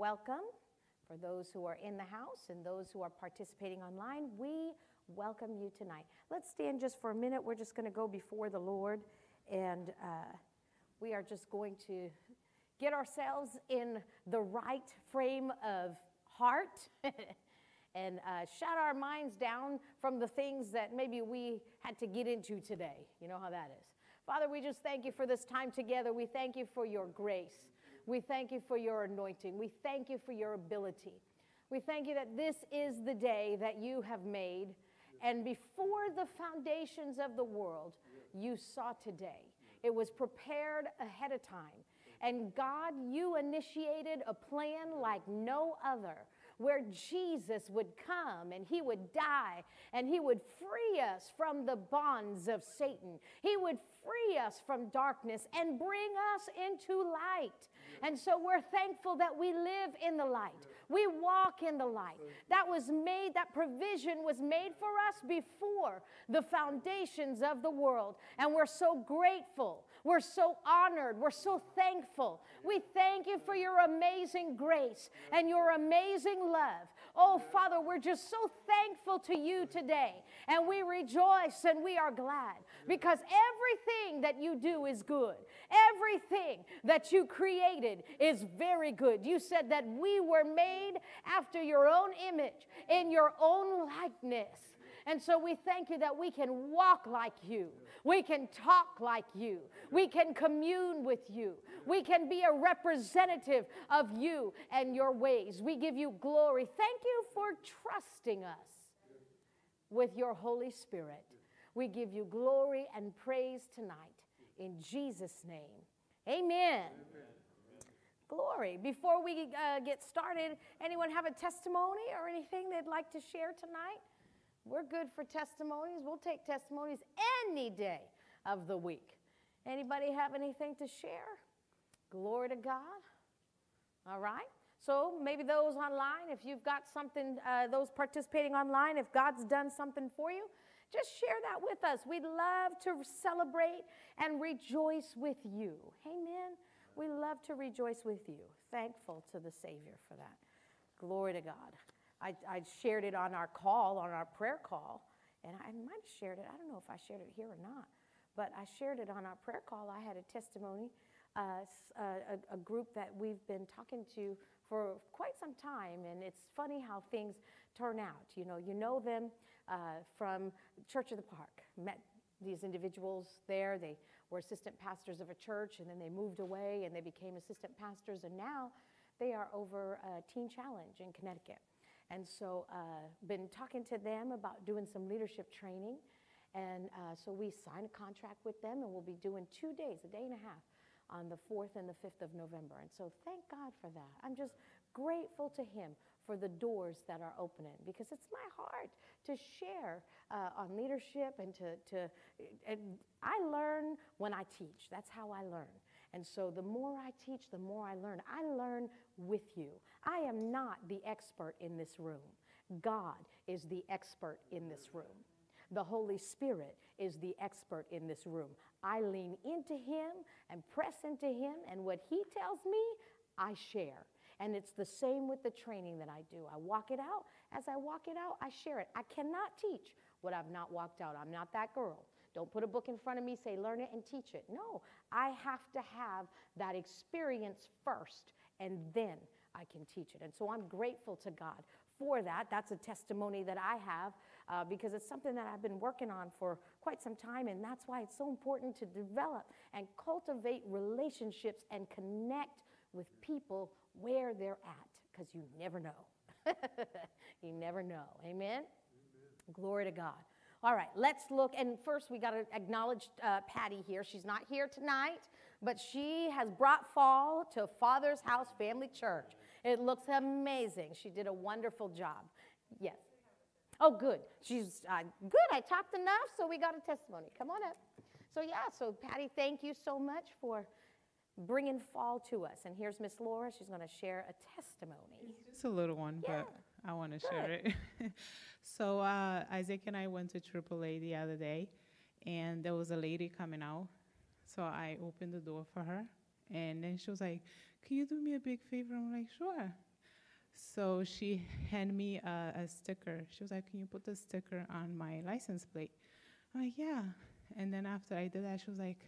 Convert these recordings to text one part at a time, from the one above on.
welcome. For those who are in the house and those who are participating online, we welcome you tonight. Let's stand just for a minute. We're just going to go before the Lord and uh, we are just going to get ourselves in the right frame of heart and uh, shut our minds down from the things that maybe we had to get into today. You know how that is. Father, we just thank you for this time together. We thank you for your grace. We thank you for your anointing. We thank you for your ability. We thank you that this is the day that you have made. And before the foundations of the world, you saw today. It was prepared ahead of time. And God, you initiated a plan like no other where Jesus would come and he would die and he would free us from the bonds of Satan. He would free us from darkness and bring us into light. And so we're thankful that we live in the light. We walk in the light. That was made, that provision was made for us before the foundations of the world. And we're so grateful. We're so honored. We're so thankful. We thank you for your amazing grace and your amazing love. Oh, Father, we're just so thankful to you today. And we rejoice and we are glad because everything that you do is good. Everything that you created is very good. You said that we were made after your own image, in your own likeness. And so we thank you that we can walk like you. We can talk like you. We can commune with you. We can be a representative of you and your ways. We give you glory. Thank you for trusting us with your Holy Spirit. We give you glory and praise tonight in Jesus' name. Amen. Amen. Glory. Before we uh, get started, anyone have a testimony or anything they'd like to share tonight? We're good for testimonies. We'll take testimonies any day of the week. Anybody have anything to share? Glory to God. All right. So maybe those online, if you've got something, uh, those participating online, if God's done something for you, just share that with us. We'd love to celebrate and rejoice with you. Amen. We love to rejoice with you. Thankful to the Savior for that. Glory to God. I, I shared it on our call, on our prayer call, and I might have shared it. I don't know if I shared it here or not, but I shared it on our prayer call. I had a testimony, uh, a, a group that we've been talking to for quite some time, and it's funny how things turn out. You know, you know them uh, from Church of the Park. Met these individuals there. They were assistant pastors of a church, and then they moved away and they became assistant pastors, and now they are over a Teen Challenge in Connecticut. And so, uh, been talking to them about doing some leadership training. And uh, so we signed a contract with them, and we'll be doing two days, a day and a half, on the 4th and the 5th of November. And so, thank God for that. I'm just grateful to Him for the doors that are opening because it's my heart to share uh, on leadership and to, to and I learn when I teach. That's how I learn. And so the more I teach, the more I learn. I learn with you. I am not the expert in this room. God is the expert in this room. The Holy Spirit is the expert in this room. I lean into Him and press into Him, and what He tells me, I share. And it's the same with the training that I do. I walk it out. As I walk it out, I share it. I cannot teach what I've not walked out. I'm not that girl. Don't put a book in front of me, say, learn it and teach it. No, I have to have that experience first, and then I can teach it. And so I'm grateful to God for that. That's a testimony that I have uh, because it's something that I've been working on for quite some time, and that's why it's so important to develop and cultivate relationships and connect with people where they're at because you never know. you never know. Amen? Amen? Glory to God. All right, let's look. And first, we got to acknowledge uh, Patty here. She's not here tonight, but she has brought fall to Father's House Family Church. It looks amazing. She did a wonderful job. Yes. Oh, good. She's uh, good. I talked enough, so we got a testimony. Come on up. So, yeah, so Patty, thank you so much for bringing fall to us. And here's Miss Laura. She's going to share a testimony. It's just a little one, yeah. but I want to share it. so uh, Isaac and I went to AAA the other day, and there was a lady coming out. So I opened the door for her, and then she was like, "Can you do me a big favor?" I'm like, "Sure." So she handed me a, a sticker. She was like, Can you put the sticker on my license plate? I'm like, Yeah. And then after I did that, she was like,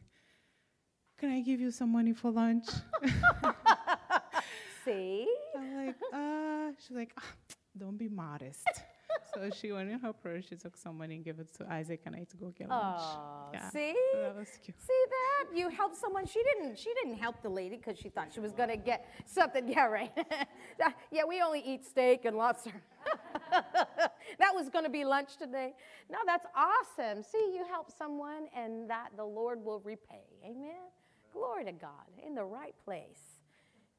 Can I give you some money for lunch? See? I'm like, uh, she's like, ah, don't be modest. so she went in her purse, she took some money and gave it to Isaac and I to go get lunch. Oh, Yeah. see? So that was cute. See that? You helped someone. She didn't. She didn't help the lady because she thought she was gonna get something. Yeah, right. Uh, yeah, we only eat steak and lobster. that was gonna be lunch today. No, that's awesome. See, you help someone, and that the Lord will repay. Amen. Glory to God in the right place,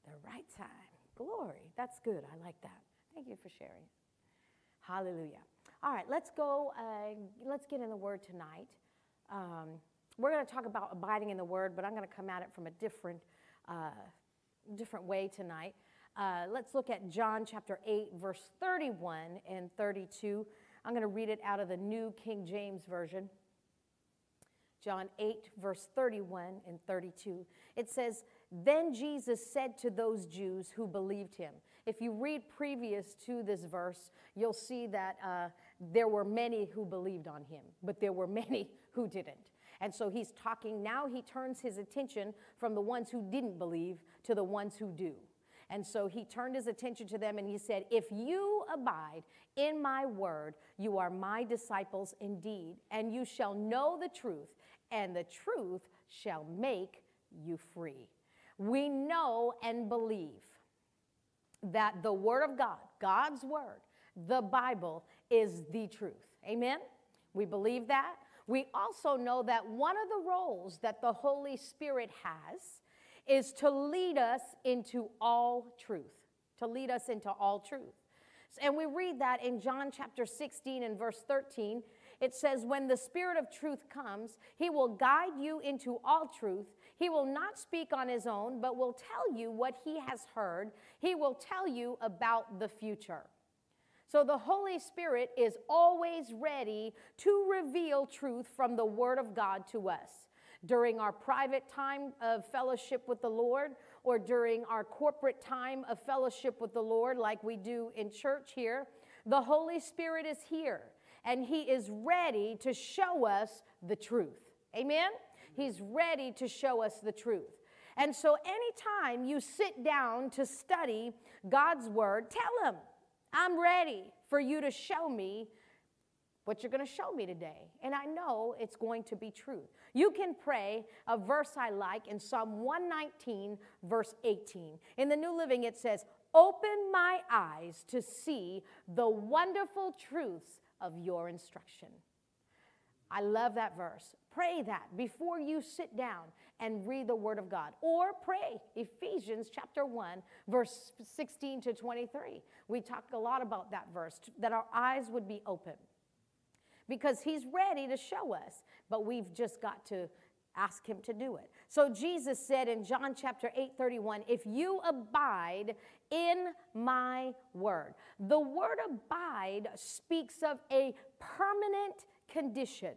the right time. Glory. That's good. I like that. Thank you for sharing. Hallelujah. All right, let's go. Uh, let's get in the Word tonight. Um, we're going to talk about abiding in the Word, but I'm going to come at it from a different, uh, different way tonight. Uh, let's look at John chapter 8, verse 31 and 32. I'm going to read it out of the New King James Version. John 8, verse 31 and 32. It says, Then Jesus said to those Jews who believed him. If you read previous to this verse, you'll see that uh, there were many who believed on him, but there were many who didn't. And so he's talking, now he turns his attention from the ones who didn't believe to the ones who do. And so he turned his attention to them and he said, If you abide in my word, you are my disciples indeed, and you shall know the truth, and the truth shall make you free. We know and believe that the Word of God, God's Word, the Bible, is the truth. Amen? We believe that. We also know that one of the roles that the Holy Spirit has is to lead us into all truth, to lead us into all truth. And we read that in John chapter 16 and verse 13. It says, When the Spirit of truth comes, he will guide you into all truth. He will not speak on his own, but will tell you what he has heard. He will tell you about the future. So the Holy Spirit is always ready to reveal truth from the Word of God to us. During our private time of fellowship with the Lord, or during our corporate time of fellowship with the Lord, like we do in church here, the Holy Spirit is here and He is ready to show us the truth. Amen? He's ready to show us the truth. And so, anytime you sit down to study God's Word, tell Him, I'm ready for you to show me what you're going to show me today. And I know it's going to be truth. You can pray a verse I like in Psalm 119, verse 18. In the New Living, it says, Open my eyes to see the wonderful truths of your instruction. I love that verse. Pray that before you sit down and read the Word of God. Or pray Ephesians chapter 1, verse 16 to 23. We talk a lot about that verse, that our eyes would be open because he's ready to show us, but we've just got to ask him to do it. So Jesus said in John chapter 8 31, if you abide in my word, the word abide speaks of a permanent condition,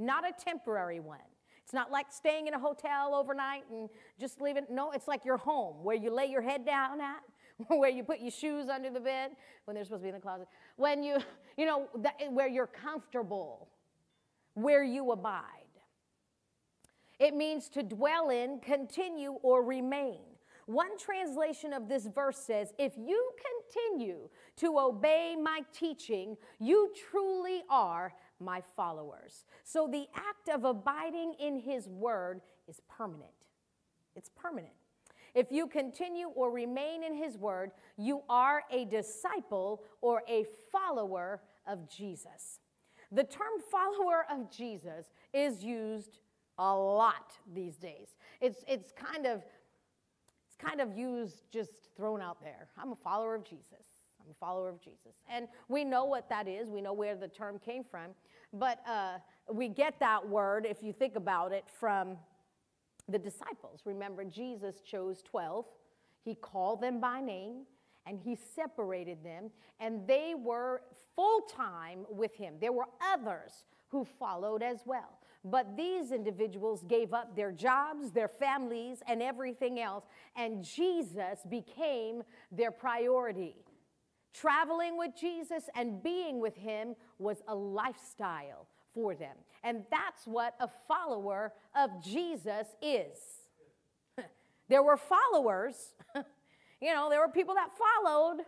not a temporary one. It's not like staying in a hotel overnight and just leaving. No, it's like your home where you lay your head down at, where you put your shoes under the bed when they're supposed to be in the closet. When you, you know, that, where you're comfortable, where you abide. It means to dwell in, continue, or remain. One translation of this verse says, If you continue to obey my teaching, you truly are my followers. So the act of abiding in his word is permanent. It's permanent. If you continue or remain in his word, you are a disciple or a follower of Jesus. The term follower of Jesus is used a lot these days. It's, it's kind of it's kind of used just thrown out there. I'm a follower of Jesus. A follower of Jesus. And we know what that is. We know where the term came from. But uh, we get that word, if you think about it, from the disciples. Remember, Jesus chose 12, he called them by name, and he separated them, and they were full time with him. There were others who followed as well. But these individuals gave up their jobs, their families, and everything else, and Jesus became their priority. Traveling with Jesus and being with him was a lifestyle for them. And that's what a follower of Jesus is. there were followers, you know, there were people that followed,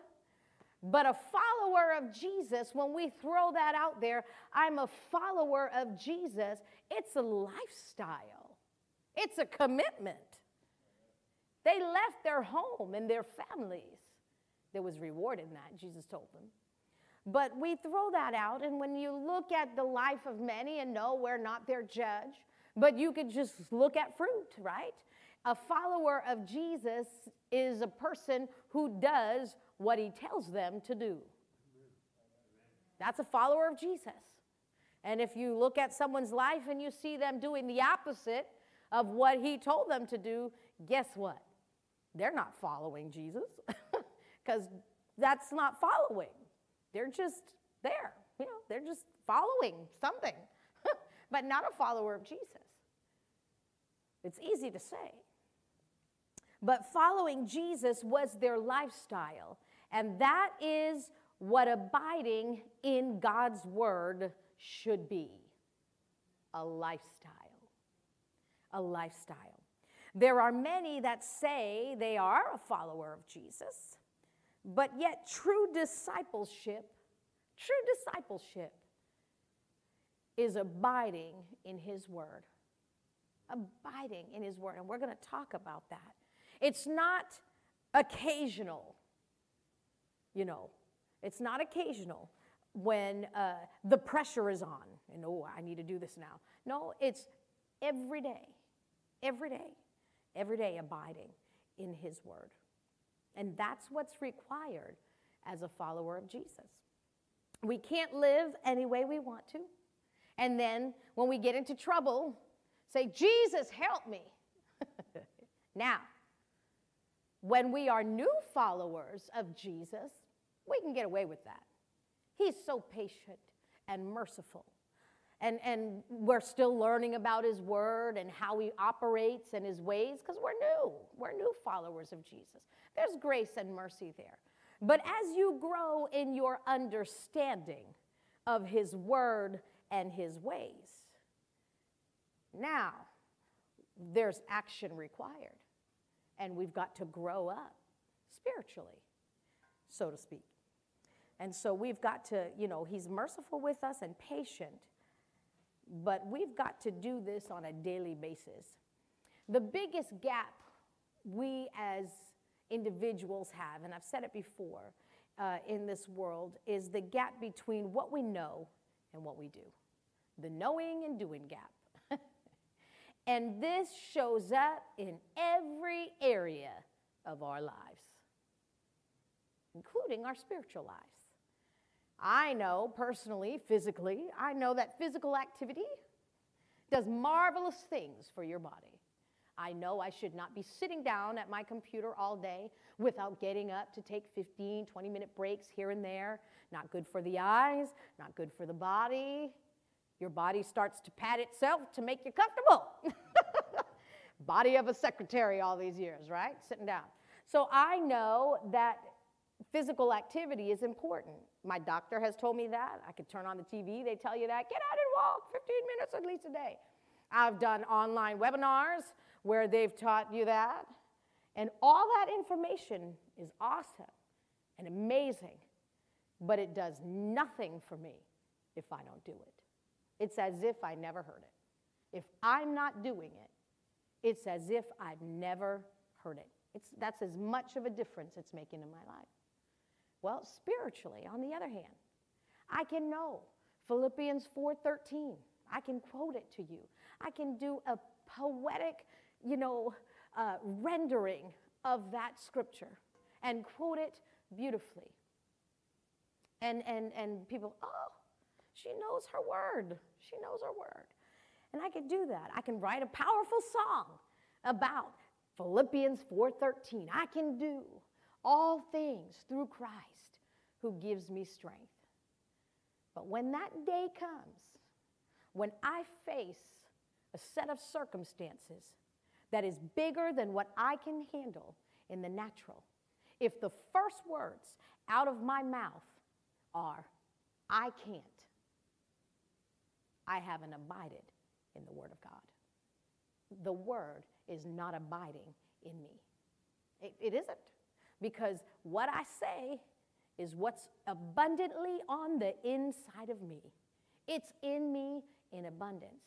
but a follower of Jesus, when we throw that out there, I'm a follower of Jesus, it's a lifestyle, it's a commitment. They left their home and their families. There was reward in that, Jesus told them. But we throw that out, and when you look at the life of many, and no, we're not their judge, but you could just look at fruit, right? A follower of Jesus is a person who does what he tells them to do. That's a follower of Jesus. And if you look at someone's life and you see them doing the opposite of what he told them to do, guess what? They're not following Jesus because that's not following. They're just there. You know, they're just following something, but not a follower of Jesus. It's easy to say. But following Jesus was their lifestyle. And that is what abiding in God's word should be a lifestyle. A lifestyle. There are many that say they are a follower of Jesus, but yet, true discipleship, true discipleship is abiding in His Word. Abiding in His Word. And we're going to talk about that. It's not occasional, you know, it's not occasional when uh, the pressure is on and, oh, I need to do this now. No, it's every day, every day, every day abiding in His Word. And that's what's required as a follower of Jesus. We can't live any way we want to. And then when we get into trouble, say, Jesus, help me. now, when we are new followers of Jesus, we can get away with that. He's so patient and merciful. And, and we're still learning about his word and how he operates and his ways because we're new. We're new followers of Jesus. There's grace and mercy there. But as you grow in your understanding of his word and his ways, now there's action required. And we've got to grow up spiritually, so to speak. And so we've got to, you know, he's merciful with us and patient, but we've got to do this on a daily basis. The biggest gap we as individuals have, and I've said it before uh, in this world, is the gap between what we know and what we do. The knowing and doing gap. and this shows up in every area of our lives, including our spiritual lives. I know personally, physically, I know that physical activity does marvelous things for your body. I know I should not be sitting down at my computer all day without getting up to take 15, 20 minute breaks here and there. Not good for the eyes, not good for the body. Your body starts to pat itself to make you comfortable. body of a secretary all these years, right? Sitting down. So I know that physical activity is important. My doctor has told me that. I could turn on the TV, they tell you that. Get out and walk 15 minutes at least a day. I've done online webinars where they've taught you that. And all that information is awesome and amazing, but it does nothing for me if I don't do it. It's as if I never heard it. If I'm not doing it, it's as if I've never heard it. It's, that's as much of a difference it's making in my life. Well, spiritually, on the other hand, I can know Philippians 4:13. I can quote it to you. I can do a poetic you know, uh, rendering of that scripture and quote it beautifully. And, and, and people, oh, she knows her word. She knows her word. And I can do that. I can write a powerful song about Philippians 4:13. I can do all things through Christ who gives me strength. But when that day comes, when I face a set of circumstances that is bigger than what I can handle in the natural. if the first words out of my mouth are, I can't, I haven't abided in the Word of God. The Word is not abiding in me. It, it isn't. Because what I say is what's abundantly on the inside of me. It's in me in abundance.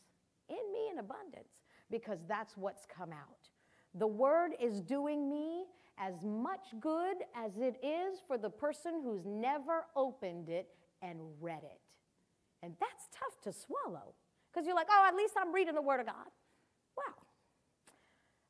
In me in abundance, because that's what's come out. The Word is doing me as much good as it is for the person who's never opened it and read it. And that's tough to swallow because you're like, oh, at least I'm reading the Word of God. Wow.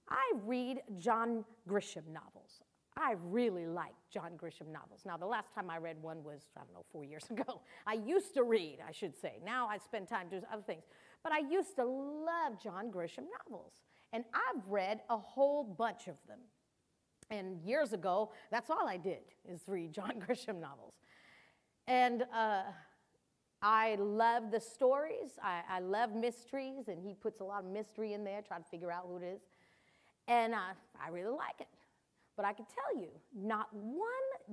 I read John Grisham novels. I really like John Grisham novels. Now, the last time I read one was, I don't know, four years ago. I used to read, I should say. Now I spend time doing other things. But I used to love John Grisham novels. And I've read a whole bunch of them. And years ago, that's all I did is read John Grisham novels. And uh, I love the stories. I, I, love mysteries, and he puts a lot of mystery in there, trying to figure out who it is. And uh, I really like it. But I can tell you, not one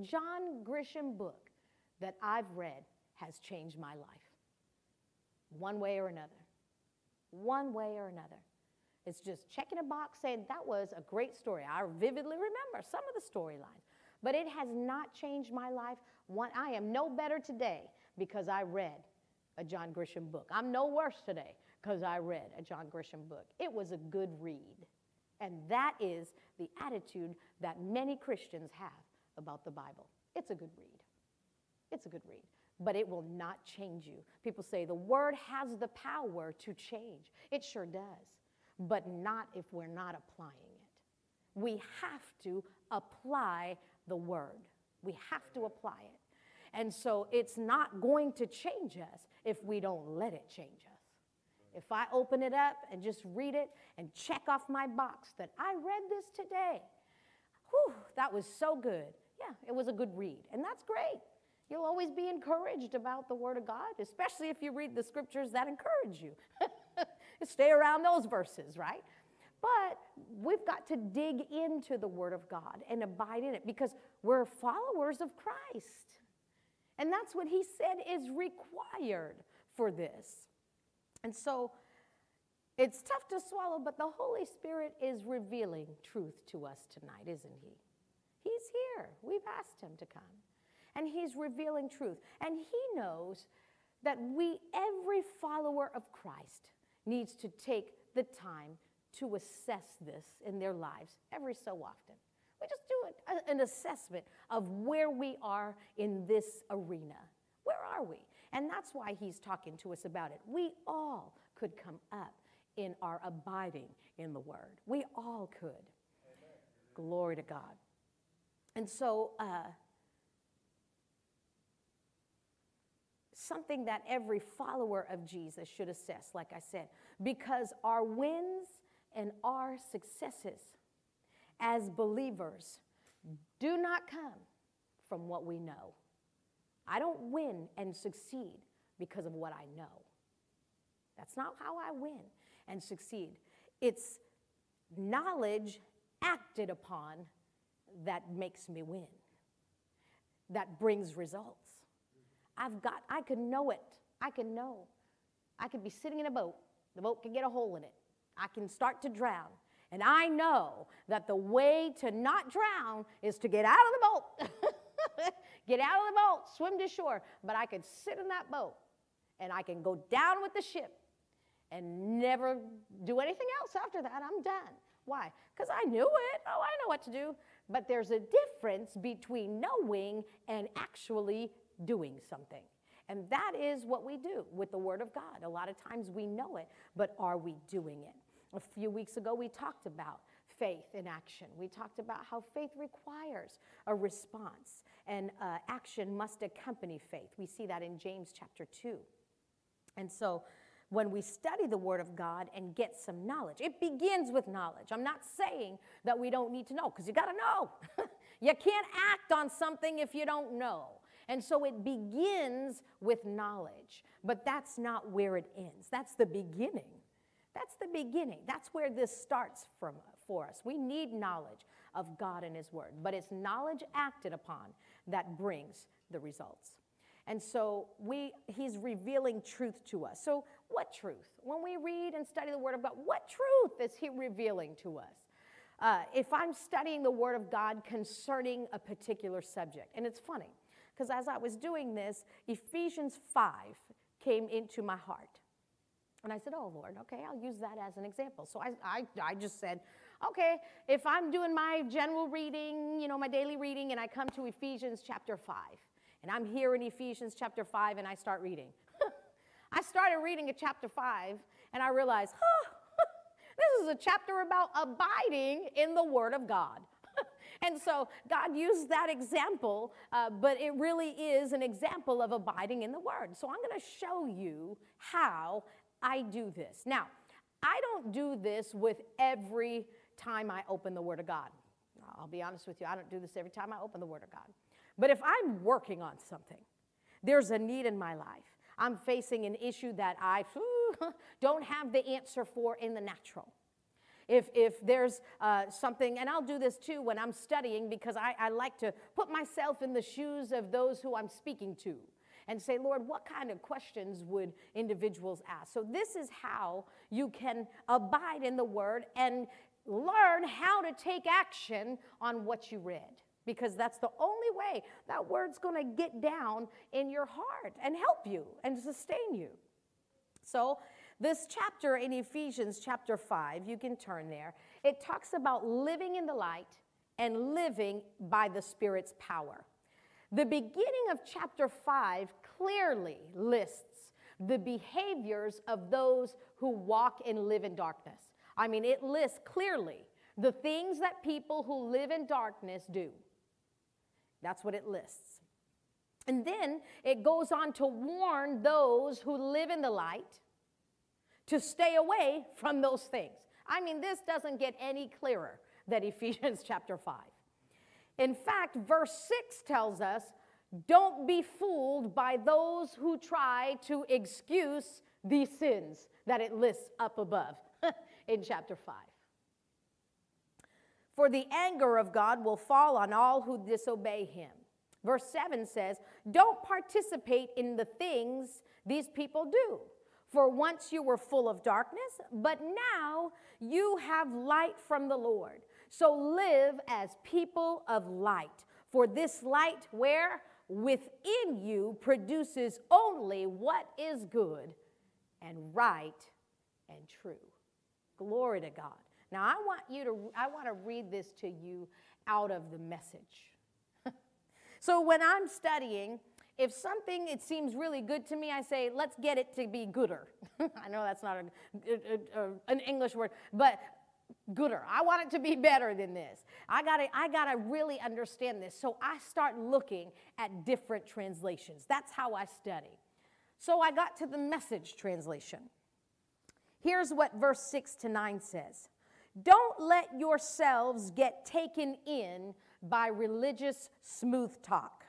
John Grisham book that I've read has changed my life, one way or another. One way or another. It's just checking a box saying that was a great story. I vividly remember some of the storylines, but it has not changed my life. One, I am no better today because I read a John Grisham book. I'm no worse today because I read a John Grisham book. It was a good read. And that is the attitude that many Christians have about the Bible. It's a good read. It's a good read, but it will not change you. People say the word has the power to change. It sure does but not if we're not applying it. We have to apply the word, we have to apply it. And so it's not going to change us if we don't let it change us. If I open it up and just read it and check off my box that I read this today, whew, that was so good. Yeah, it was a good read. And that's great. You'll always be encouraged about the Word of God, especially if you read the scriptures that encourage you. stay around those verses, right? But we've got to dig into the Word of God and abide in it because we're followers of Christ. And that's what he said is required for this. And so it's tough to swallow, but the Holy Spirit is revealing truth to us tonight, isn't he? He's here. We've asked him to come. And he's revealing truth. And he knows that we, every follower of Christ, needs to take the time to assess this in their lives every so often. We just do an assessment of where we are in this arena. Where are we? And that's why he's talking to us about it. We all could come up in our abiding in the word. We all could. Amen. Glory to God. And so, uh, something that every follower of Jesus should assess, like I said, because our wins and our successes as believers do not come from what we know. I don't win and succeed because of what I know. That's not how I win and succeed. It's knowledge acted upon that makes me win, that brings results. I've got, I can know it. I can know. I could be sitting in a boat. The boat can get a hole in it. I can start to drown. And I know that the way to not drown is to get out of the boat. get out of the boat, swim to shore. But I could sit in that boat and I can go down with the ship and never do anything else after that. I'm done. Why? Because I knew it. Oh, I know what to do. But there's a difference between knowing and actually doing something. And that is what we do with the Word of God. A lot of times we know it, but are we doing it? A few weeks ago, we talked about faith in action. We talked about how faith requires a response, and uh, action must accompany faith. We see that in James chapter 2. And so, when we study the Word of God and get some knowledge, it begins with knowledge. I'm not saying that we don't need to know, because you got to know. you can't act on something if you don't know. And so it begins with knowledge, but that's not where it ends. That's the beginning. That's the beginning. That's where this starts from for us. We need knowledge of God and His Word, but it's knowledge acted upon that brings the results. And so we, he's revealing truth to us. So, what truth? When we read and study the Word of God, what truth is he revealing to us? Uh, if I'm studying the Word of God concerning a particular subject, and it's funny, because as I was doing this, Ephesians 5 came into my heart. And I said, Oh, Lord, okay, I'll use that as an example. So I, I, I just said, Okay, if I'm doing my general reading, you know, my daily reading, and I come to Ephesians chapter 5, and I'm here in Ephesians chapter 5 and I start reading. I started reading at chapter 5 and I realized, huh, this is a chapter about abiding in the Word of God. and so God used that example, uh, but it really is an example of abiding in the Word. So I'm going to show you how I do this. Now, I don't do this with every time I open the Word of God. I'll be honest with you, I don't do this every time I open the Word of God. But if I'm working on something, there's a need in my life. I'm facing an issue that I don't have the answer for in the natural. If, if there's uh, something, and I'll do this too when I'm studying because I, I like to put myself in the shoes of those who I'm speaking to and say, Lord, what kind of questions would individuals ask? So, this is how you can abide in the Word and learn how to take action on what you read because that's the only way that word's going to get down in your heart and help you and sustain you. So, this chapter in Ephesians, chapter 5, you can turn there, it talks about living in the light and living by the Spirit's power. The beginning of chapter 5 clearly lists the behaviors of those who walk and live in darkness. I mean, it lists clearly the things that people who live in darkness do. That's what it lists. And then it goes on to warn those who live in the light to stay away from those things. I mean, this doesn't get any clearer than Ephesians chapter 5. In fact, verse 6 tells us don't be fooled by those who try to excuse these sins that it lists up above in chapter 5. For the anger of God will fall on all who disobey him. Verse 7 says, Don't participate in the things these people do. For once you were full of darkness, but now you have light from the Lord. So live as people of light. For this light, where? Within you produces only what is good and right and true. Glory to God. Now I want you to I want to read this to you out of the message. so when I'm studying, if something it seems really good to me, I say, let's get it to be gooder. I know that's not a, a, a, an English word, but gooder. I want it to be better than this. I gotta, I gotta really understand this. So I start looking at different translations. That's how I study. So I got to the message translation. Here's what verse 6 to 9 says don't let yourselves get taken in by religious smooth talk.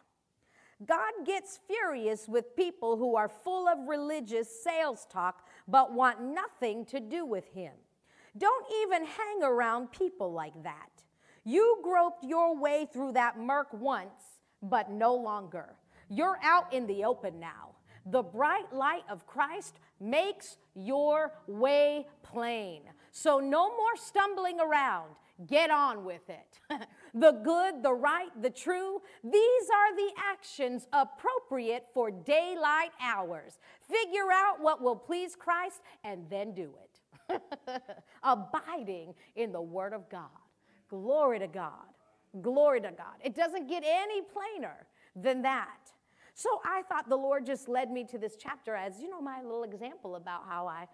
God gets furious with people who are full of religious sales talk but want nothing to do with Him. Don't even hang around people like that. You groped your way through that murk once, but no longer. You're out in the open now. The bright light of Christ makes your way plain. So no more stumbling around. Get on with it. the good, the right, the true, these are the actions appropriate for daylight hours. Figure out what will please Christ and then do it. Abiding in the Word of God. Glory to God. Glory to God. It doesn't get any plainer than that. So I thought the Lord just led me to this chapter as, you know, my little example about how I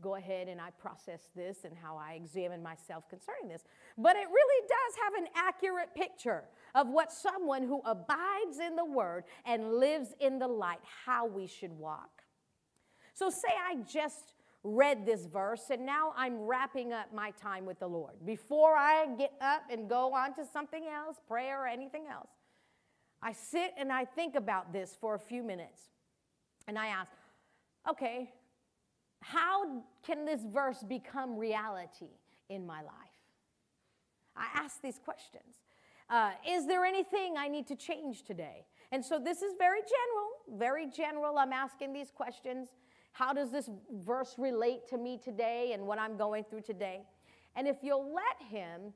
go ahead and I process this and how I examine myself concerning this. But it really does have an accurate picture of what someone who abides in the Word and lives in the light, how we should walk. So, say I just read this verse and now I'm wrapping up my time with the Lord. Before I get up and go on to something else, prayer or anything else, I sit and I think about this for a few minutes and I ask, okay, how can this verse become reality in my life? I ask these questions. Uh, is there anything I need to change today? And so this is very general, very general. I'm asking these questions. How does this verse relate to me today and what I'm going through today? And if you'll let Him,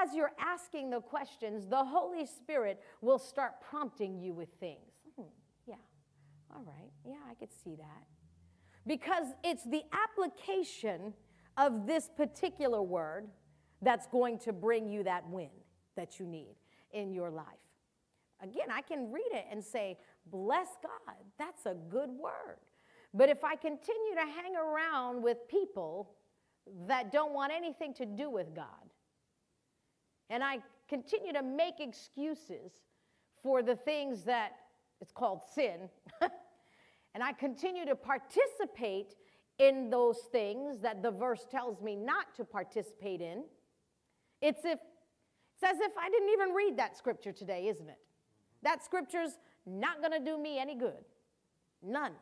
as you're asking the questions, the Holy Spirit will start prompting you with things. Hmm, yeah, all right, yeah, I could see that. Because it's the application of this particular word that's going to bring you that win that you need in your life. Again, I can read it and say, Bless God, that's a good word. But if I continue to hang around with people that don't want anything to do with God, and I continue to make excuses for the things that it's called sin, and I continue to participate in those things that the verse tells me not to participate in, it's if it's as if I didn't even read that scripture today, isn't it? That scripture's not going to do me any good. None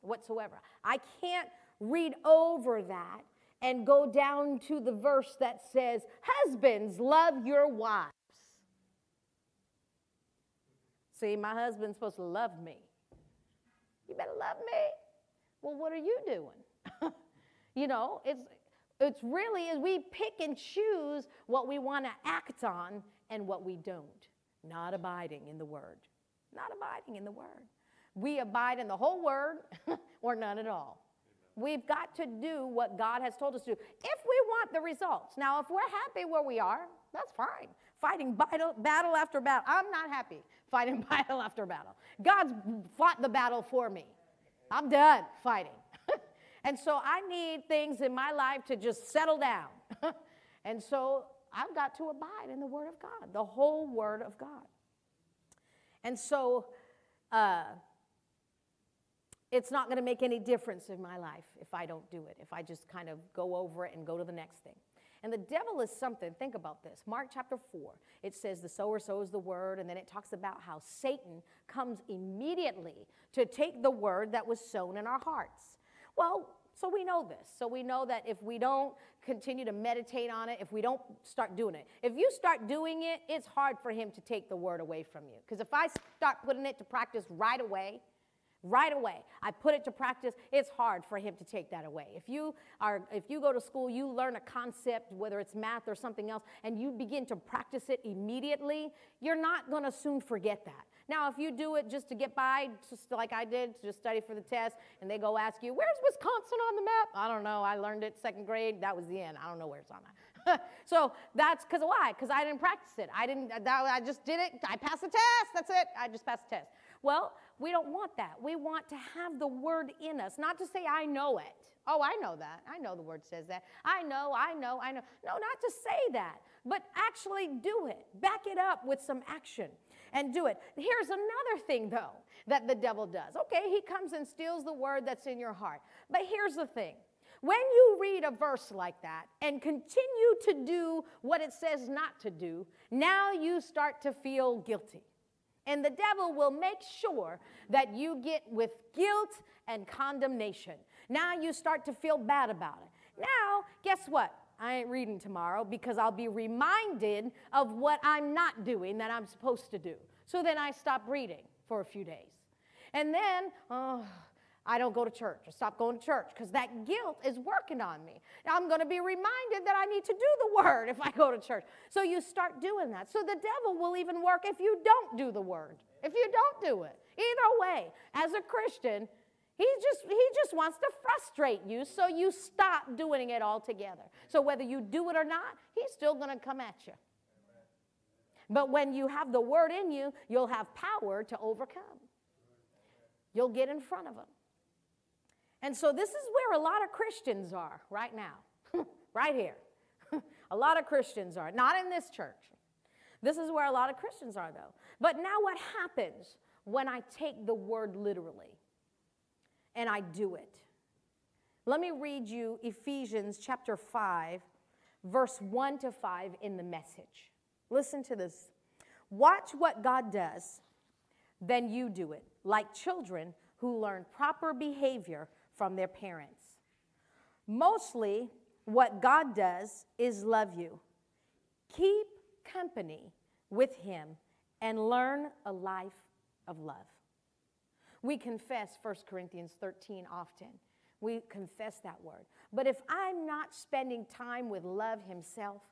whatsoever. I can't read over that and go down to the verse that says, Husbands, love your wives. See, my husband's supposed to love me. You better love me. Well, what are you doing? you know, it's it's really is we pick and choose what we want to act on and what we don't. Not abiding in the word. Not abiding in the word. We abide in the whole word or none at all. We've got to do what God has told us to do if we want the results. Now, if we're happy where we are, that's fine. Fighting battle, battle after battle. I'm not happy fighting battle after battle. God's fought the battle for me. I'm done fighting. and so I need things in my life to just settle down. and so I've got to abide in the Word of God, the whole Word of God. And so, uh, it's not going to make any difference in my life if I don't do it, if I just kind of go over it and go to the next thing. And the devil is something, think about this. Mark chapter 4, it says the sower sows the word, and then it talks about how Satan comes immediately to take the word that was sown in our hearts. Well, so we know this. So we know that if we don't continue to meditate on it, if we don't start doing it, if you start doing it, it's hard for him to take the word away from you. Because if I start putting it to practice right away, right away. I put it to practice. It's hard for him to take that away. If you are if you go to school you learn a concept whether it's math or something else and you begin to practice it immediately you're not going to soon forget that. Now if you do it just to get by just like i did to just study for the test and they go ask you where's wisconsin on the map? I don't know. I learned it second grade. That was the end. I don't know where it's on that so that's because why because i didn't practice it i didn't i just did it i passed the test that's it i just passed the test well we don't want that. We want to have the word in us, not to say, I know it. Oh, I know that. I know the word says that. I know, I know, I know. No, not to say that, but actually do it. Back it up with some action and do it. Here's another thing, though, that the devil does. Okay, he comes and steals the word that's in your heart. But here's the thing when you read a verse like that and continue to do what it says not to do, now you start to feel guilty. And the devil will make sure that you get with guilt and condemnation. Now you start to feel bad about it. Now, guess what? I ain't reading tomorrow because I'll be reminded of what I'm not doing that I'm supposed to do. So then I stop reading for a few days. And then, oh, I don't go to church. I stop going to church because that guilt is working on me. I'm going to be reminded that I need to do the word if I go to church. So you start doing that. So the devil will even work if you don't do the word, if you don't do it. Either way, as a Christian, he just, he just wants to frustrate you so you stop doing it altogether. So whether you do it or not, he's still going to come at you. But when you have the word in you, you'll have power to overcome. You'll get in front of him. And so this is where a lot of Christians are right now, right here. a lot of Christians are, not in this church. This is where a lot of Christians are, though. But now what happens when I take the word literally and I do it? Let me read you Ephesians chapter 5, verse 1 to 5 in the message. Listen to this. Watch what God does, then you do it, like children who learn proper behavior from their parents. Mostly, what God does is love you. Keep company with Him and learn a life of love. We confess 1 Corinthians 13 often. We confess that word. But if I'm not spending time with love Himself,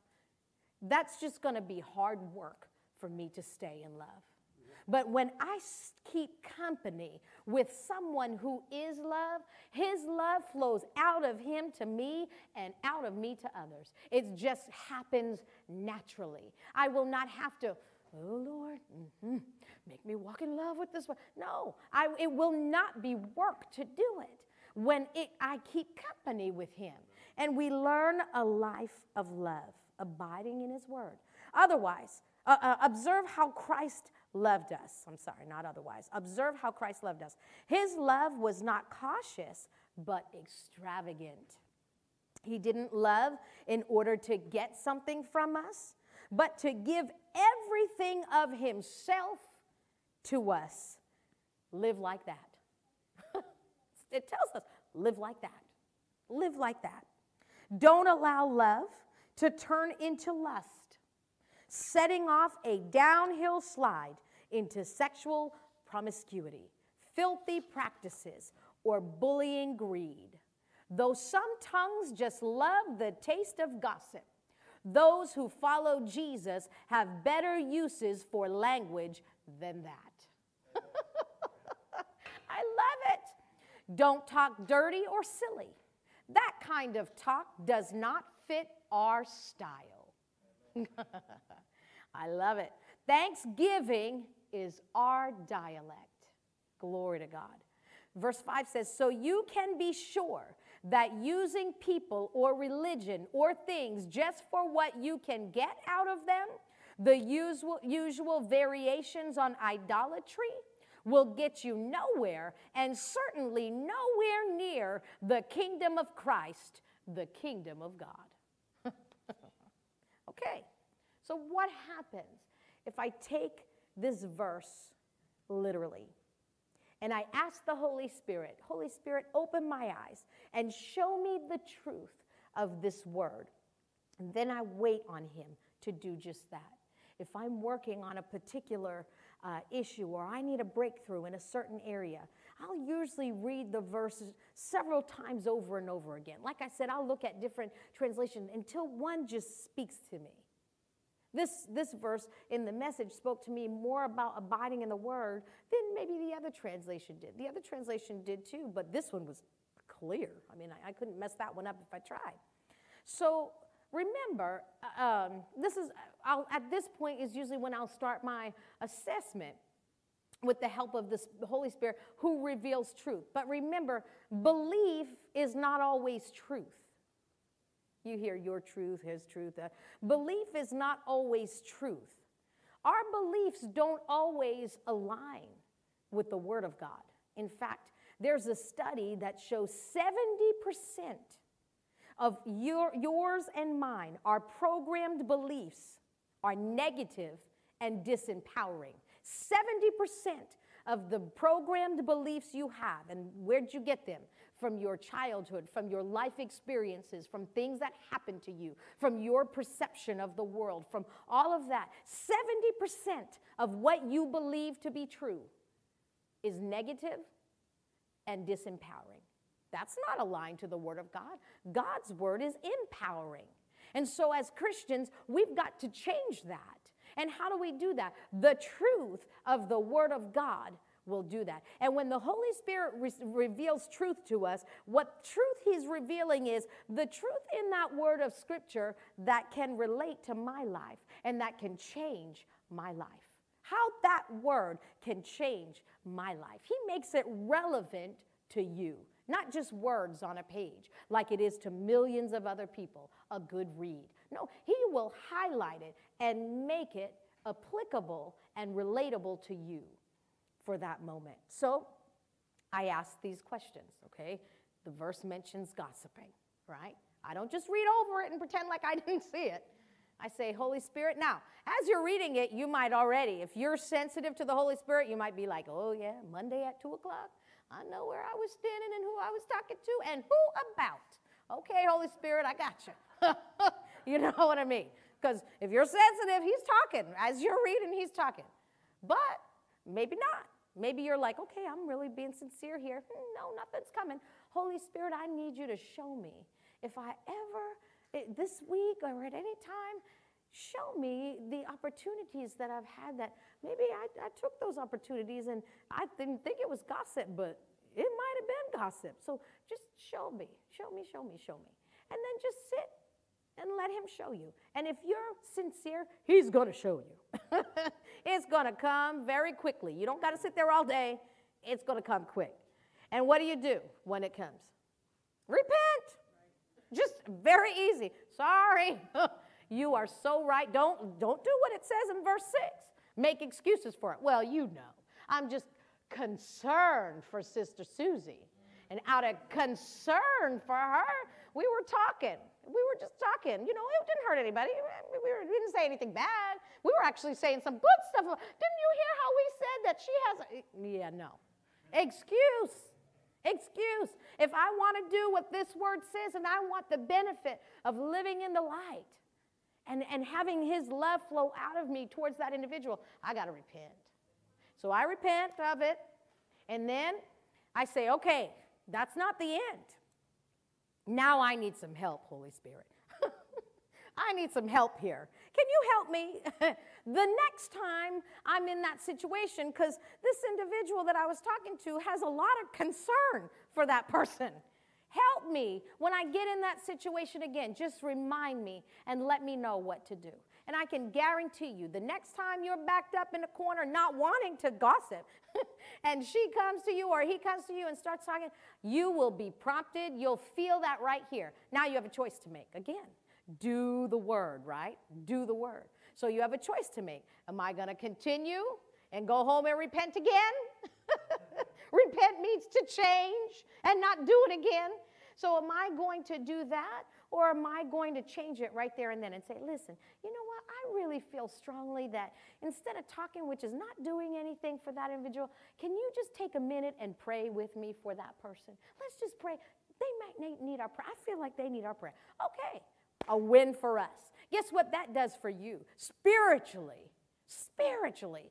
that's just going to be hard work for me to stay in love. But when I keep company with someone who is love, his love flows out of him to me and out of me to others. It just happens naturally. I will not have to, oh Lord, mm-hmm, make me walk in love with this one. No, I, it will not be work to do it when it, I keep company with him. And we learn a life of love, abiding in his word. Otherwise, uh, uh, observe how Christ loved us. I'm sorry, not otherwise. Observe how Christ loved us. His love was not cautious, but extravagant. He didn't love in order to get something from us, but to give everything of himself to us. Live like that. it tells us live like that. Live like that. Don't allow love to turn into lust, setting off a downhill slide into sexual promiscuity, filthy practices, or bullying greed. Though some tongues just love the taste of gossip, those who follow Jesus have better uses for language than that. I love it. Don't talk dirty or silly. That kind of talk does not fit our style. I love it. Thanksgiving is our dialect. Glory to God. Verse 5 says, So you can be sure that using people or religion or things just for what you can get out of them, the usual, usual variations on idolatry, will get you nowhere and certainly nowhere near the kingdom of Christ, the kingdom of God. okay, so what happens if I take this verse literally. And I ask the Holy Spirit, Holy Spirit, open my eyes and show me the truth of this word. And then I wait on Him to do just that. If I'm working on a particular uh, issue or I need a breakthrough in a certain area, I'll usually read the verses several times over and over again. Like I said, I'll look at different translations until one just speaks to me. This, this verse in the message spoke to me more about abiding in the word than maybe the other translation did. The other translation did too, but this one was clear. I mean, I, I couldn't mess that one up if I tried. So remember, um, this is I'll, at this point is usually when I'll start my assessment with the help of the Holy Spirit who reveals truth. But remember, belief is not always truth. You hear your truth, his truth. Uh, belief is not always truth. Our beliefs don't always align with the Word of God. In fact, there's a study that shows 70% of your, yours and mine, our programmed beliefs, are negative and disempowering. 70% of the programmed beliefs you have, and where'd you get them? From your childhood, from your life experiences, from things that happened to you, from your perception of the world, from all of that. 70% of what you believe to be true is negative and disempowering. That's not aligned to the Word of God. God's Word is empowering. And so, as Christians, we've got to change that. And how do we do that? The truth of the Word of God will do that. And when the Holy Spirit re- reveals truth to us, what truth He's revealing is the truth in that word of Scripture that can relate to my life and that can change my life. How that word can change my life. He makes it relevant to you, not just words on a page like it is to millions of other people, a good read. No, He will highlight it and make it applicable and relatable to you for that moment. So I ask these questions, okay? The verse mentions gossiping, right? I don't just read over it and pretend like I didn't see it. I say, Holy Spirit. Now, as you're reading it, you might already, if you're sensitive to the Holy Spirit, you might be like, oh, yeah, Monday at 2 o'clock, I know where I was standing and who I was talking to and who about. Okay, Holy Spirit, I got you. you know what I mean? Because if you're sensitive, he's talking. As you're reading, he's talking. But maybe not. Maybe you're like, okay, I'm really being sincere here. Hmm, no, nothing's coming. Holy Spirit, I need you to show me. If I ever, eh, this week or at any time, show me the opportunities that I've had that maybe I, I took those opportunities and I didn't think it was gossip, but it might have been gossip. So just show me, show me, show me, show me. And then just sit and let him show you. And if you're sincere, he's going to show you. it's going to come very quickly. You don't got to sit there all day. It's going to come quick. And what do you do when it comes? Repent. Just very easy. Sorry. you are so right. Don't don't do what it says in verse 6. Make excuses for it. Well, you know. I'm just concerned for Sister Susie. And out of concern for her, we were talking. We were just talking. You know, it didn't hurt anybody. We, were, we didn't say anything bad. We were actually saying some good stuff. Didn't you hear how we said that she has a. Yeah, no. Excuse. Excuse. If I want to do what this word says and I want the benefit of living in the light and, and having his love flow out of me towards that individual, I got to repent. So I repent of it. And then I say, okay, that's not the end. Now I need some help, Holy Spirit. I need some help here. Can you help me the next time I'm in that situation? Because this individual that I was talking to has a lot of concern for that person. Help me when I get in that situation again. Just remind me and let me know what to do. And I can guarantee you, the next time you're backed up in a corner not wanting to gossip, and she comes to you or he comes to you and starts talking, you will be prompted. You'll feel that right here. Now you have a choice to make. Again, do the word, right? Do the word. So you have a choice to make. Am I going to continue and go home and repent again? repent means to change and not do it again. So am I going to do that or am I going to change it right there and then and say, listen, you know what? I really feel strongly that instead of talking, which is not doing anything for that individual, can you just take a minute and pray with me for that person? Let's just pray. They might need our prayer. I feel like they need our prayer. Okay, a win for us. Guess what that does for you? Spiritually, spiritually,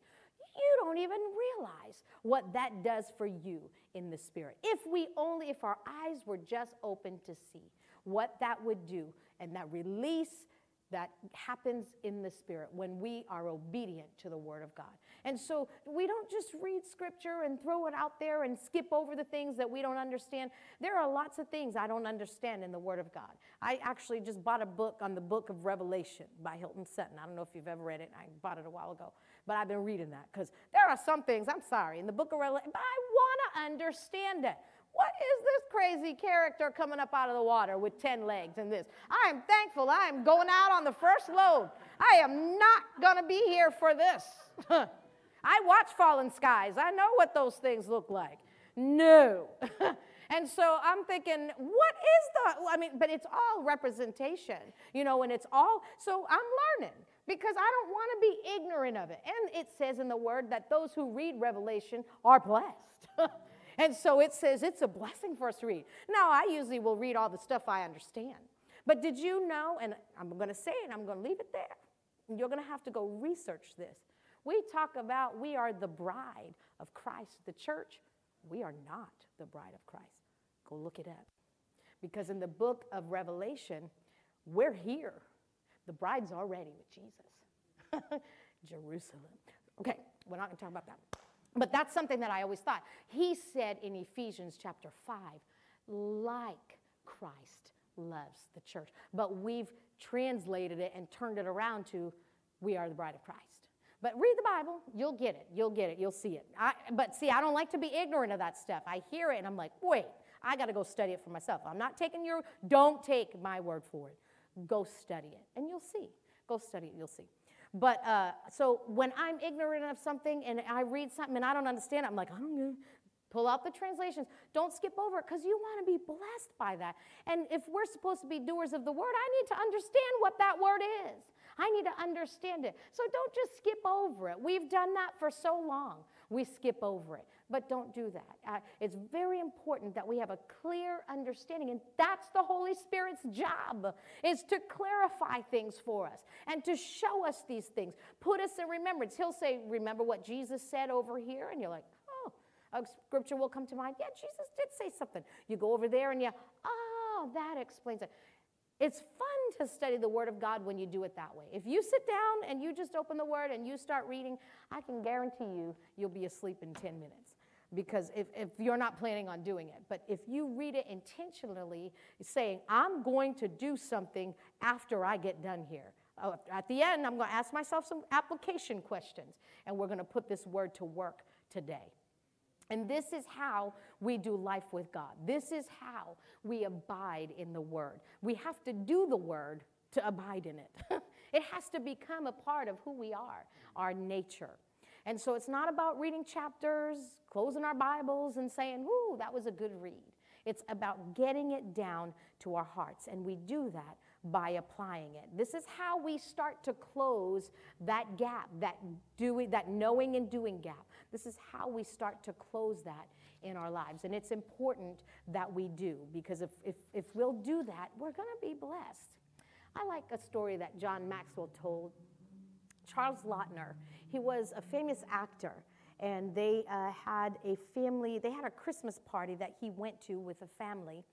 you don't even realize what that does for you in the spirit. If we only, if our eyes were just open to see what that would do and that release that happens in the spirit when we are obedient to the word of God. And so we don't just read scripture and throw it out there and skip over the things that we don't understand. There are lots of things I don't understand in the word of God. I actually just bought a book on the book of Revelation by Hilton Sutton. I don't know if you've ever read it. I bought it a while ago, but I've been reading that because there are some things, I'm sorry, in the book of Revelation, but I want to understand it. What is this crazy character coming up out of the water with 10 legs and this? I am thankful I am going out on the first load. I am not going to be here for this. I watch Falling Skies. I know what those things look like. No. and so I'm thinking, what is the, I mean, but it's all representation, you know, and it's all, so I'm learning because I don't want to be ignorant of it. And it says in the word that those who read Revelation are blessed. And so it says it's a blessing for us to read. Now, I usually will read all the stuff I understand. But did you know, and I'm going to say it, I'm going to leave it there. You're going to have to go research this. We talk about we are the bride of Christ, the church. We are not the bride of Christ. Go look it up. Because in the book of Revelation, we're here. The bride's already with Jesus. Jerusalem. Okay, we're not going to talk about that. But that's something that I always thought. He said in Ephesians chapter 5, like Christ loves the church. But we've translated it and turned it around to, we are the bride of Christ. But read the Bible, you'll get it. You'll get it. You'll see it. I, but see, I don't like to be ignorant of that stuff. I hear it and I'm like, wait, I got to go study it for myself. I'm not taking your, don't take my word for it. Go study it and you'll see. Go study it, you'll see. But uh, so when I'm ignorant of something and I read something and I don't understand it, I'm like, I don't know. Pull out the translations. Don't skip over it because you want to be blessed by that. And if we're supposed to be doers of the word, I need to understand what that word is. I need to understand it. So don't just skip over it. We've done that for so long. We skip over it. But don't do that. Uh, it's very important that we have a clear understanding, and that's the Holy Spirit's job, is to clarify things for us and to show us these things. Put us in remembrance. He'll say, Remember what Jesus said over here? And you're like, Oh, a scripture will come to mind. Yeah, Jesus did say something. You go over there and you, Oh, that explains it. It's fun to study the Word of God when you do it that way. If you sit down and you just open the Word and you start reading, I can guarantee you, you'll be asleep in 10 minutes because if, if you're not planning on doing it. But if you read it intentionally, saying, I'm going to do something after I get done here. Uh, at the end, I'm going to ask myself some application questions, and we're going to put this word to work today. And this is how we do life with God. This is how we abide in the Word. We have to do the Word to abide in it. it has to become a part of who we are, our nature. And so it's not about reading chapters, closing our Bibles, and saying, Whoo, that was a good read. It's about getting it down to our hearts. And we do that by applying it. This is how we start to close that gap, that doing, that knowing and doing gap. This is how we start to close that in our lives. And it's important that we do because if, if, if we'll do that, we're going to be blessed. I like a story that John Maxwell told. Charles Laughton, he was a famous actor and they uh, had a family, they had a Christmas party that he went to with a family.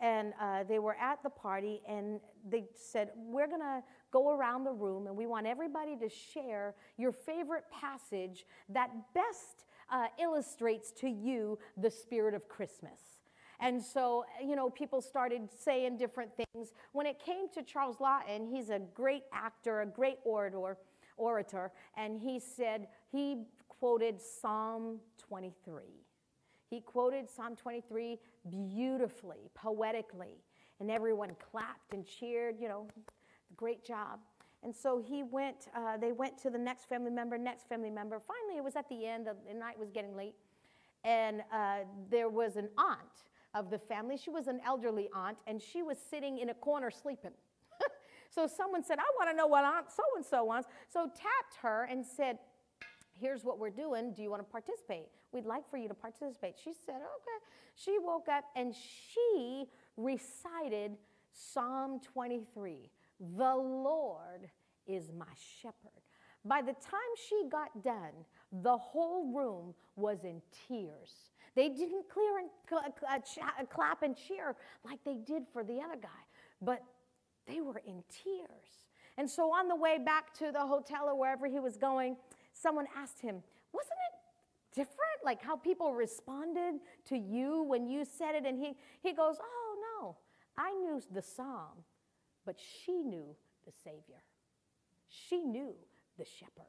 And uh, they were at the party, and they said, We're going to go around the room, and we want everybody to share your favorite passage that best uh, illustrates to you the spirit of Christmas. And so, you know, people started saying different things. When it came to Charles Laughton, he's a great actor, a great orator, orator, and he said, he quoted Psalm 23. He quoted Psalm 23 beautifully, poetically, and everyone clapped and cheered, you know, great job. And so he went, uh, they went to the next family member, next family member. Finally, it was at the end, the night was getting late, and uh, there was an aunt of the family. She was an elderly aunt, and she was sitting in a corner sleeping. so someone said, I want to know what Aunt so and so wants. So tapped her and said, here's what we're doing. Do you want to participate? We'd like for you to participate. She said, okay. She woke up and she recited Psalm 23 The Lord is my shepherd. By the time she got done, the whole room was in tears. They didn't clear and cl- uh, uh, uh, clap and cheer like they did for the other guy, but they were in tears. And so on the way back to the hotel or wherever he was going, someone asked him, Wasn't it different? Like how people responded to you when you said it? And he, he goes, Oh, no, I knew the psalm, but she knew the Savior. She knew the shepherd.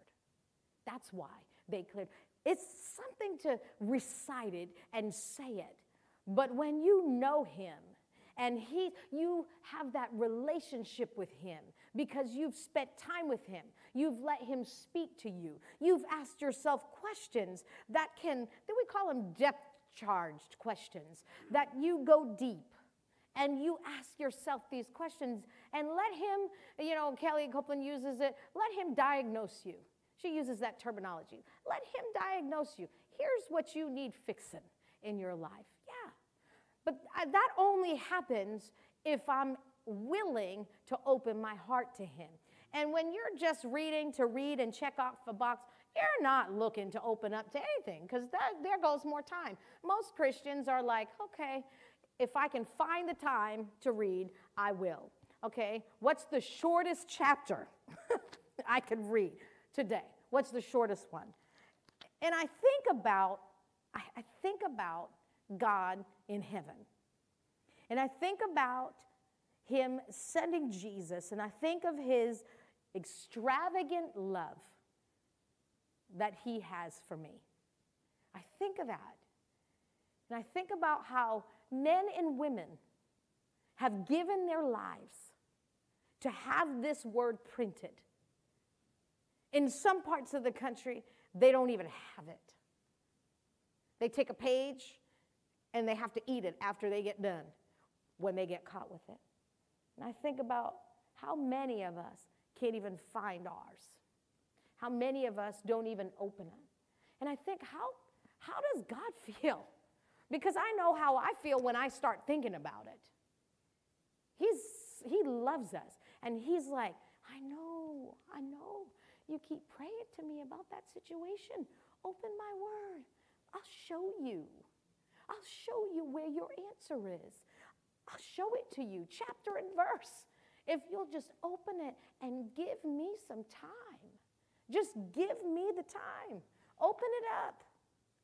That's why they cleared. It's something to recite it and say it. But when you know him, and he you have that relationship with him because you've spent time with him. You've let him speak to you. You've asked yourself questions that can that we call them depth charged questions that you go deep and you ask yourself these questions and let him you know Kellie Copeland uses it let him diagnose you. She uses that terminology. Let him diagnose you. Here's what you need fixing in your life. Yeah. but uh, that only happens if I'm willing to open my heart to Him. And when you're just reading to read and check off a box, you're not looking to open up to anything because there goes more time. Most Christians are like, okay, if I can find the time to read, I will. Okay, what's the shortest chapter I can read today? What's the shortest one? And I think about, I, I think about God in heaven. And I think about him sending Jesus, and I think of his extravagant love that he has for me. I think of that. And I think about how men and women have given their lives to have this word printed. In some parts of the country, they don't even have it. They take a page and they have to eat it after they get done when they get caught with it. And I think about how many of us can't even find ours? How many of us don't even open it? And I think, how, how does God feel? Because I know how I feel when I start thinking about it. He's, he loves us. And He's like, I know, I know. You keep praying to me about that situation. Open my word. I'll show you. I'll show you where your answer is. I'll show it to you, chapter and verse. If you'll just open it and give me some time. Just give me the time. Open it up.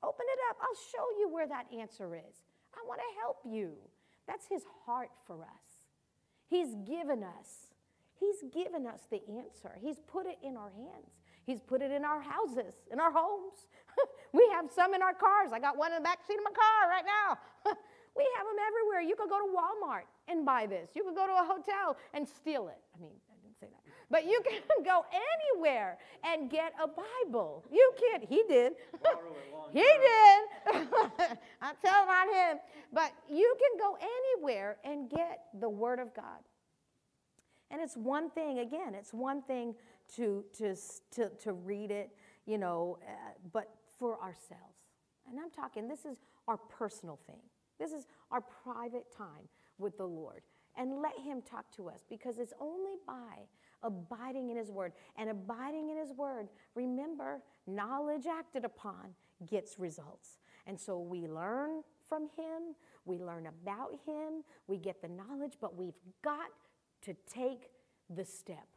Open it up. I'll show you where that answer is. I want to help you. That's his heart for us. He's given us. He's given us the answer. He's put it in our hands. He's put it in our houses, in our homes. we have some in our cars. I got one in the back seat of my car right now. we have them everywhere. You could go to Walmart and buy this. You could go to a hotel and steal it. I mean, I didn't say that. But you can go anywhere and get a Bible. You can't. He did. he did. I'm telling on him. But you can go anywhere and get the Word of God. And it's one thing, again, it's one thing to, to, to, to read it, you know, uh, but for ourselves. And I'm talking, this is our personal thing. This is our private time with the Lord and let Him talk to us because it's only by abiding in His Word. And abiding in His Word, remember, knowledge acted upon gets results. And so we learn from Him, we learn about Him, we get the knowledge, but we've got to take the step.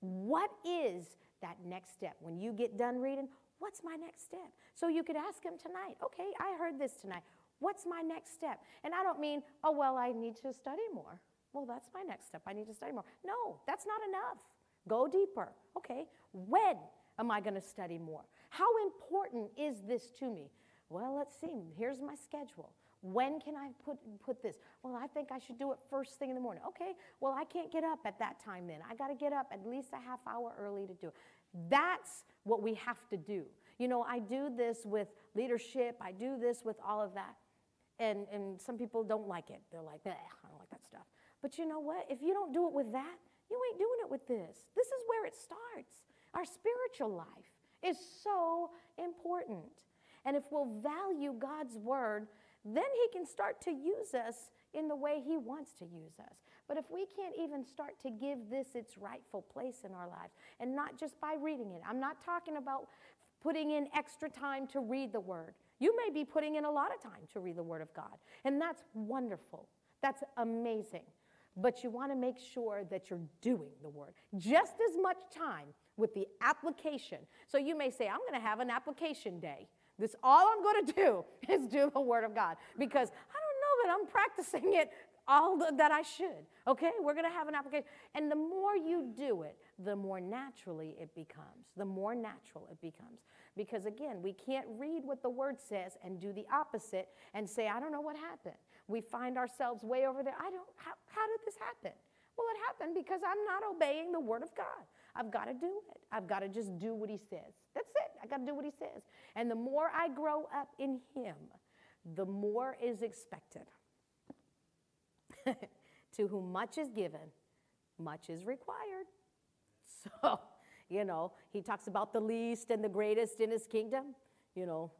What is that next step? When you get done reading, what's my next step? So you could ask Him tonight, okay, I heard this tonight. What's my next step? And I don't mean, oh, well, I need to study more. Well, that's my next step. I need to study more. No, that's not enough. Go deeper. Okay, when am I going to study more? How important is this to me? Well, let's see. Here's my schedule. When can I put, put this? Well, I think I should do it first thing in the morning. Okay, well, I can't get up at that time then. I got to get up at least a half hour early to do it. That's what we have to do. You know, I do this with leadership, I do this with all of that. And, and some people don't like it. They're like, I don't like that stuff. But you know what? If you don't do it with that, you ain't doing it with this. This is where it starts. Our spiritual life is so important. And if we'll value God's word, then He can start to use us in the way He wants to use us. But if we can't even start to give this its rightful place in our lives, and not just by reading it, I'm not talking about putting in extra time to read the word. You may be putting in a lot of time to read the Word of God, and that's wonderful. That's amazing. But you want to make sure that you're doing the Word. Just as much time with the application. So you may say, I'm going to have an application day. This all I'm going to do is do the Word of God because I don't know that I'm practicing it all the, that I should. Okay, we're going to have an application. And the more you do it, the more naturally it becomes. The more natural it becomes. Because again, we can't read what the word says and do the opposite and say, I don't know what happened. We find ourselves way over there. I don't, how, how did this happen? Well, it happened because I'm not obeying the word of God. I've got to do it. I've got to just do what he says. That's it. I got to do what he says. And the more I grow up in him, the more is expected. to whom much is given, much is required. So, you know, he talks about the least and the greatest in his kingdom. You know,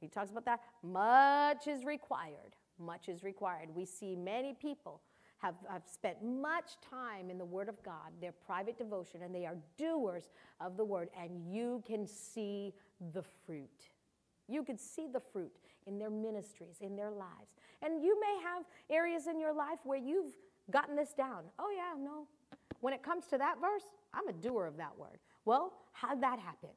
he talks about that. Much is required. Much is required. We see many people have, have spent much time in the Word of God, their private devotion, and they are doers of the Word, and you can see the fruit. You can see the fruit in their ministries, in their lives. And you may have areas in your life where you've gotten this down. Oh, yeah, no. When it comes to that verse, I'm a doer of that word. Well, how'd that happen?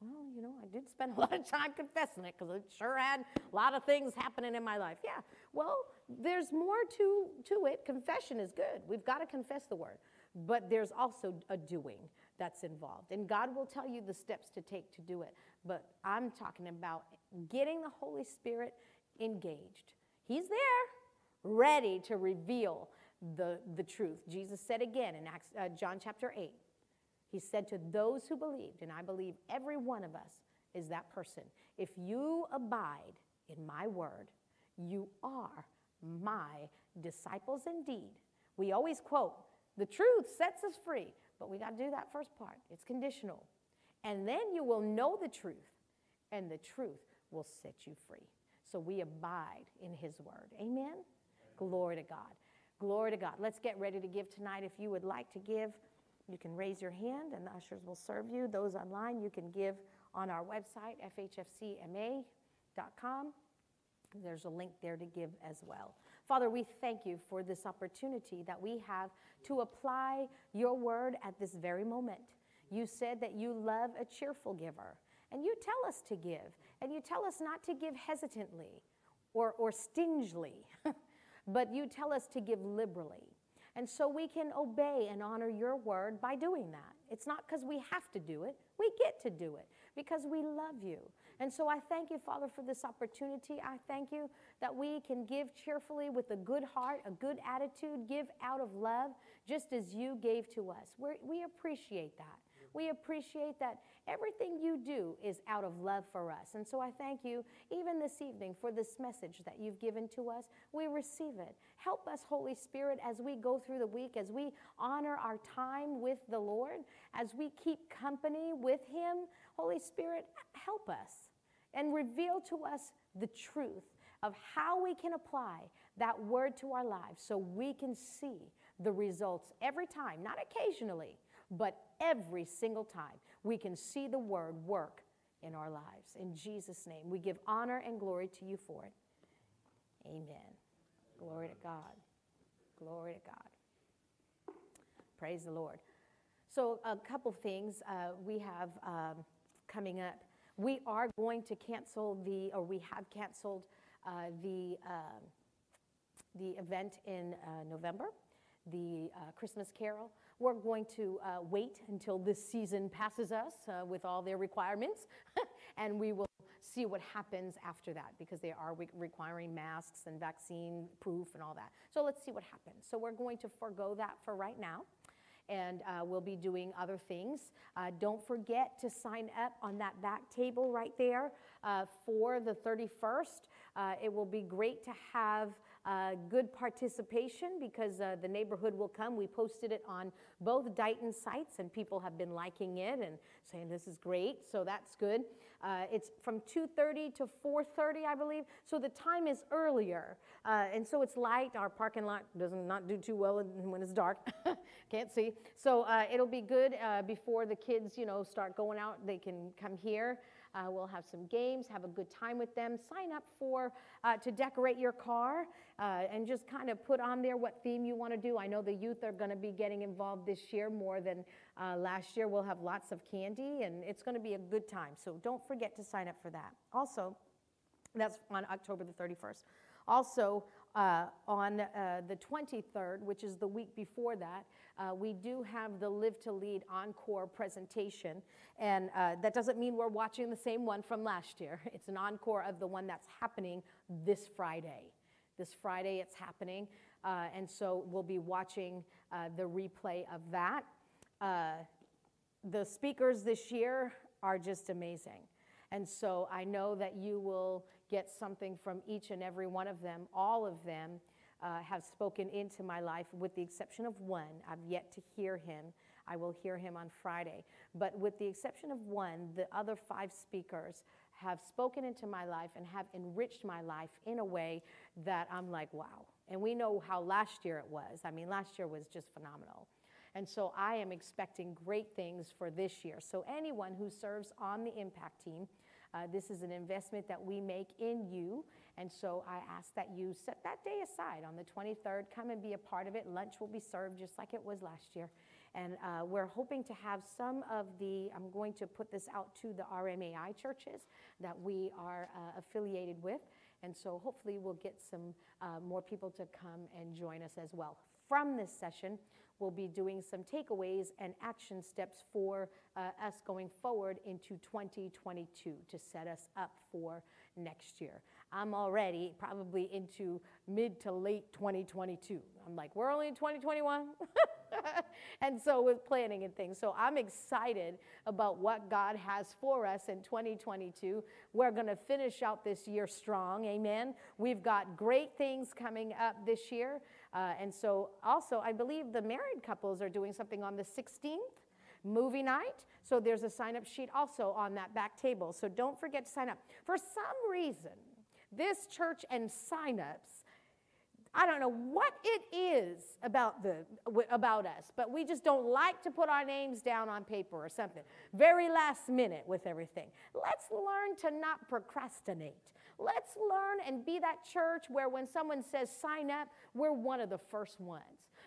Well, you know, I did spend a lot of time confessing it because it sure had a lot of things happening in my life. Yeah, well, there's more to, to it. Confession is good. We've got to confess the word. But there's also a doing that's involved. And God will tell you the steps to take to do it. But I'm talking about getting the Holy Spirit engaged. He's there, ready to reveal the, the truth. Jesus said again in Acts, uh, John chapter 8, He said to those who believed, and I believe every one of us is that person, if you abide in my word, you are my disciples indeed. We always quote The truth sets us free, but we got to do that first part. It's conditional. And then you will know the truth, and the truth will set you free. So we abide in his word. Amen? Glory to God. Glory to God. Let's get ready to give tonight. If you would like to give, you can raise your hand and the ushers will serve you. Those online, you can give on our website, fhfcma.com. There's a link there to give as well. Father, we thank you for this opportunity that we have to apply your word at this very moment. You said that you love a cheerful giver, and you tell us to give, and you tell us not to give hesitantly or, or stingily, but you tell us to give liberally. And so we can obey and honor your word by doing that. It's not because we have to do it, we get to do it because we love you. And so I thank you, Father, for this opportunity. I thank you that we can give cheerfully with a good heart, a good attitude, give out of love, just as you gave to us. We're, we appreciate that. We appreciate that everything you do is out of love for us. And so I thank you, even this evening, for this message that you've given to us. We receive it. Help us, Holy Spirit, as we go through the week, as we honor our time with the Lord, as we keep company with Him. Holy Spirit, help us and reveal to us the truth of how we can apply that word to our lives so we can see the results every time, not occasionally, but every single time we can see the word work in our lives. In Jesus' name, we give honor and glory to you for it. Amen. Glory to God. Glory to God. Praise the Lord. So, a couple things uh, we have um, coming up. We are going to cancel the, or we have canceled uh, the, uh, the event in uh, November, the uh, Christmas Carol. We're going to uh, wait until this season passes us uh, with all their requirements, and we will see what happens after that because they are re- requiring masks and vaccine proof and all that. So let's see what happens. So we're going to forego that for right now and uh, we'll be doing other things. Uh, don't forget to sign up on that back table right there uh, for the 31st. Uh, it will be great to have uh, good participation because uh, the neighborhood will come. We posted it on both Dighton sites, and people have been liking it and saying this is great. So that's good. Uh, it's from 2:30 to 4:30, I believe. So the time is earlier, uh, and so it's light. Our parking lot doesn't not do too well when it's dark. Can't see. So uh, it'll be good before the kids, you know, start going out. They can come here. Uh, we'll have some games, have a good time with them. Sign up for uh, to decorate your car uh, and just kind of put on there what theme you want to do. I know the youth are going to be getting involved this year more than uh, last year. We'll have lots of candy and it's going to be a good time. So don't forget to sign up for that. Also, that's on October the 31st. Also, uh, on uh, the 23rd, which is the week before that, uh, we do have the Live to Lead Encore presentation. And uh, that doesn't mean we're watching the same one from last year. It's an encore of the one that's happening this Friday. This Friday, it's happening. Uh, and so we'll be watching uh, the replay of that. the speakers this year are just amazing. And so I know that you will get something from each and every one of them. All of them uh, have spoken into my life, with the exception of one. I've yet to hear him. I will hear him on Friday. But with the exception of one, the other five speakers have spoken into my life and have enriched my life in a way that I'm like, wow. And we know how last year it was. I mean, last year was just phenomenal. And so I am expecting great things for this year. So, anyone who serves on the impact team, uh, this is an investment that we make in you. And so I ask that you set that day aside on the 23rd. Come and be a part of it. Lunch will be served just like it was last year. And uh, we're hoping to have some of the, I'm going to put this out to the RMAI churches that we are uh, affiliated with. And so hopefully we'll get some uh, more people to come and join us as well. From this session, we'll be doing some takeaways and action steps for uh, us going forward into 2022 to set us up for next year. I'm already probably into mid to late 2022. I'm like, we're only in 2021. and so with planning and things. So I'm excited about what God has for us in 2022. We're going to finish out this year strong. Amen. We've got great things coming up this year. Uh, and so, also, I believe the married couples are doing something on the 16th, movie night. So, there's a sign up sheet also on that back table. So, don't forget to sign up. For some reason, this church and sign ups I don't know what it is about the about us, but we just don't like to put our names down on paper or something. Very last minute with everything. Let's learn to not procrastinate. Let's learn and be that church where when someone says sign up, we're one of the first ones.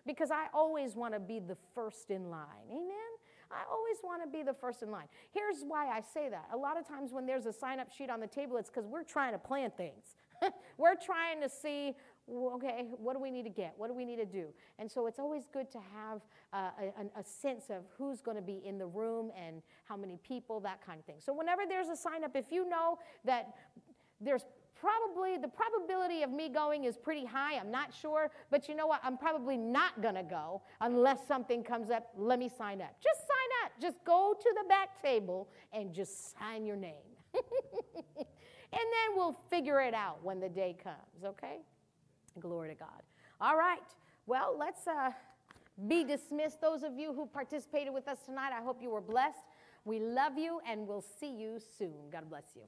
Because I always want to be the first in line. Amen. I always want to be the first in line. Here's why I say that. A lot of times when there's a sign up sheet on the table, it's because we're trying to plan things. we're trying to see okay, what do we need to get? What do we need to do? And so it's always good to have uh, a, a, sense of who's going to be in the room and how many people, that kind of thing. So whenever there's a sign up, if you know that there's probably the probability of me going is pretty high. I'm not sure, but you know what? I'm probably not going to go unless something comes up. Let me sign up. Just sign up. Just go to the back table and just sign your name. and then we'll figure it out when the day comes, okay? Glory to God. All right. Well, let's uh, be dismissed. Those of you who participated with us tonight, I hope you were blessed. We love you and we'll see you soon. God bless you.